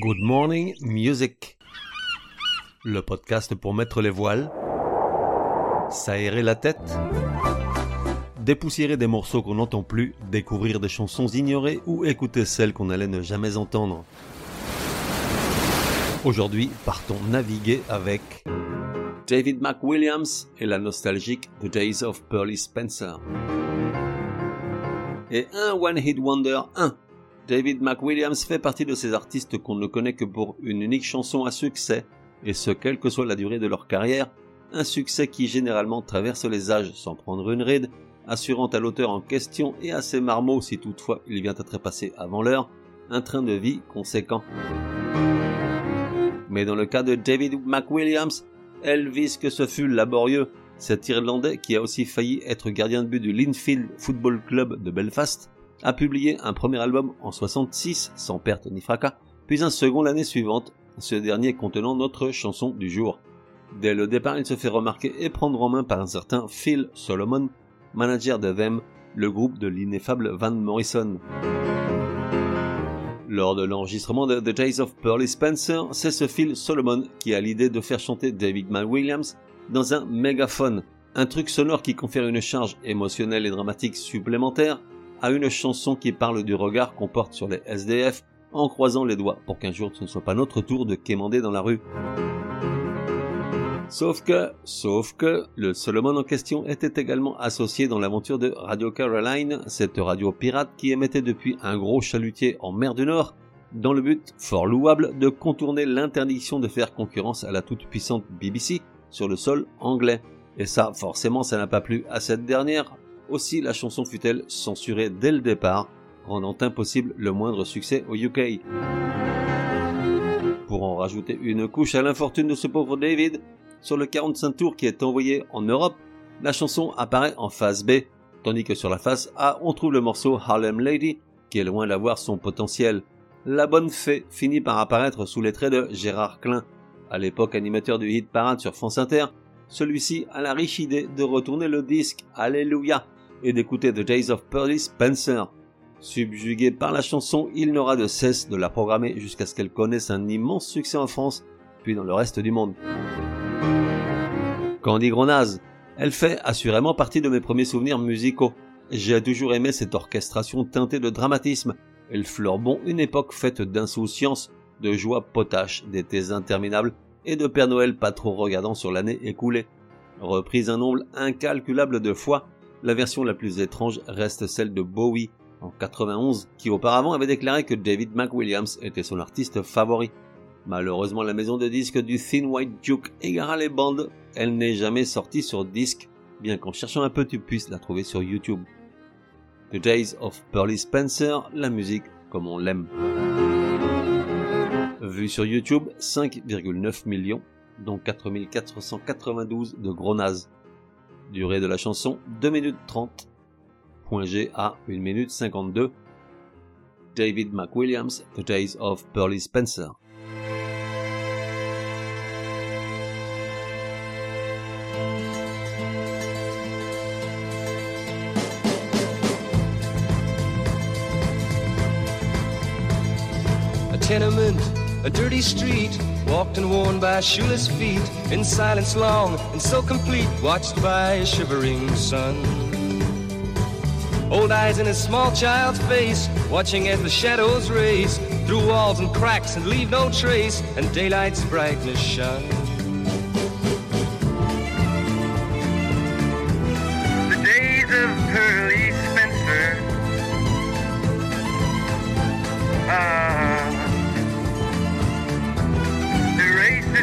Good Morning Music. Le podcast pour mettre les voiles, s'aérer la tête, dépoussiérer des morceaux qu'on n'entend plus, découvrir des chansons ignorées ou écouter celles qu'on allait ne jamais entendre. Aujourd'hui, partons naviguer avec David McWilliams et la nostalgique The Days of Pearly Spencer. Et un One Hit Wonder 1 David McWilliams fait partie de ces artistes qu'on ne connaît que pour une unique chanson à succès, et ce quelle que soit la durée de leur carrière, un succès qui généralement traverse les âges sans prendre une ride, assurant à l'auteur en question et à ses marmots si toutefois il vient à trépasser avant l'heure, un train de vie conséquent. Mais dans le cas de David McWilliams, Elvis que ce fut laborieux, cet Irlandais qui a aussi failli être gardien de but du Linfield Football Club de Belfast, a publié un premier album en 66 sans perte ni fracas, puis un second l'année suivante, ce dernier contenant notre chanson du jour. Dès le départ, il se fait remarquer et prendre en main par un certain Phil Solomon, manager de Them, le groupe de l'ineffable Van Morrison. Lors de l'enregistrement de The Days of Pearly Spencer, c'est ce Phil Solomon qui a l'idée de faire chanter David Williams dans un mégaphone, un truc sonore qui confère une charge émotionnelle et dramatique supplémentaire à une chanson qui parle du regard qu'on porte sur les SDF en croisant les doigts pour qu'un jour ce ne soit pas notre tour de quémander dans la rue. Sauf que, sauf que, le Solomon en question était également associé dans l'aventure de Radio Caroline, cette radio pirate qui émettait depuis un gros chalutier en mer du Nord, dans le but, fort louable, de contourner l'interdiction de faire concurrence à la toute puissante BBC sur le sol anglais. Et ça, forcément, ça n'a pas plu à cette dernière, aussi la chanson fut-elle censurée dès le départ, rendant impossible le moindre succès au UK. Pour en rajouter une couche à l'infortune de ce pauvre David, sur le 45 tours qui est envoyé en Europe, la chanson apparaît en phase B, tandis que sur la face A, on trouve le morceau Harlem Lady, qui est loin d'avoir son potentiel. La bonne fée finit par apparaître sous les traits de Gérard Klein, à l'époque animateur du hit parade sur France Inter. Celui-ci a la riche idée de retourner le disque Alléluia et d'écouter The Days of Pearly Spencer. Subjugué par la chanson, il n'aura de cesse de la programmer jusqu'à ce qu'elle connaisse un immense succès en France, puis dans le reste du monde. Candy Gronaz, elle fait assurément partie de mes premiers souvenirs musicaux. J'ai toujours aimé cette orchestration teintée de dramatisme. Elle bon une époque faite d'insouciance, de joie potache, d'étés interminables et de Père Noël pas trop regardant sur l'année écoulée. Reprise un nombre incalculable de fois, la version la plus étrange reste celle de Bowie en 91, qui auparavant avait déclaré que David McWilliams était son artiste favori. Malheureusement, la maison de disques du Thin White Duke égara les bandes. Elle n'est jamais sortie sur disque, bien qu'en cherchant un peu tu puisses la trouver sur YouTube. The Days of Pearly Spencer, la musique comme on l'aime. Vu sur YouTube, 5,9 millions, dont 4492 de gros nazes. Durée de la chanson 2 minutes 30. Point G à 1 minute 52. David McWilliams, The Days of Pearly Spencer. A tenement, a dirty street walked and worn by shoeless feet, in silence long and so complete, watched by a shivering sun. Old eyes in a small child's face, watching as the shadows race through walls and cracks and leave no trace, and daylight's brightness shine. The days of Pearly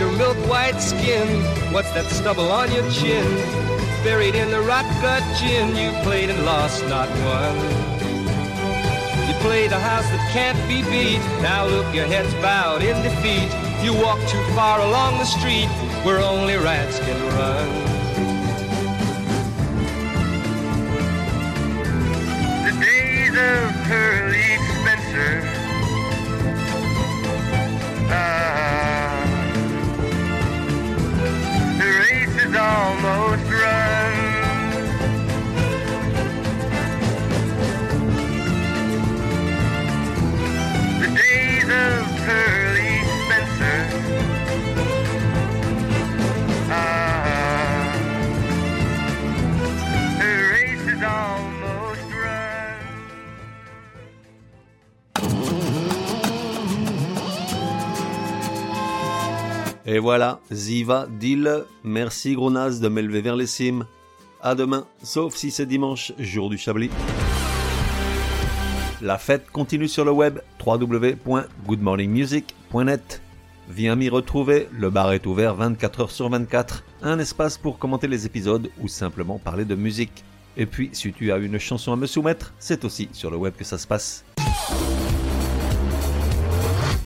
Your milk white skin? What's that stubble on your chin? Buried in the rot gut gin, you played and lost, not one. You played a house that can't be beat. Now look, your head's bowed in defeat. You walk too far along the street where only rats can run. The days of Pearly Spencer. Et voilà, Ziva, deal. Merci Gronaz de m'élever vers les cimes. À demain, sauf si c'est dimanche, jour du Chablis. La fête continue sur le web www.goodmorningmusic.net. Viens m'y retrouver, le bar est ouvert 24 heures sur 24, un espace pour commenter les épisodes ou simplement parler de musique. Et puis, si tu as une chanson à me soumettre, c'est aussi sur le web que ça se passe.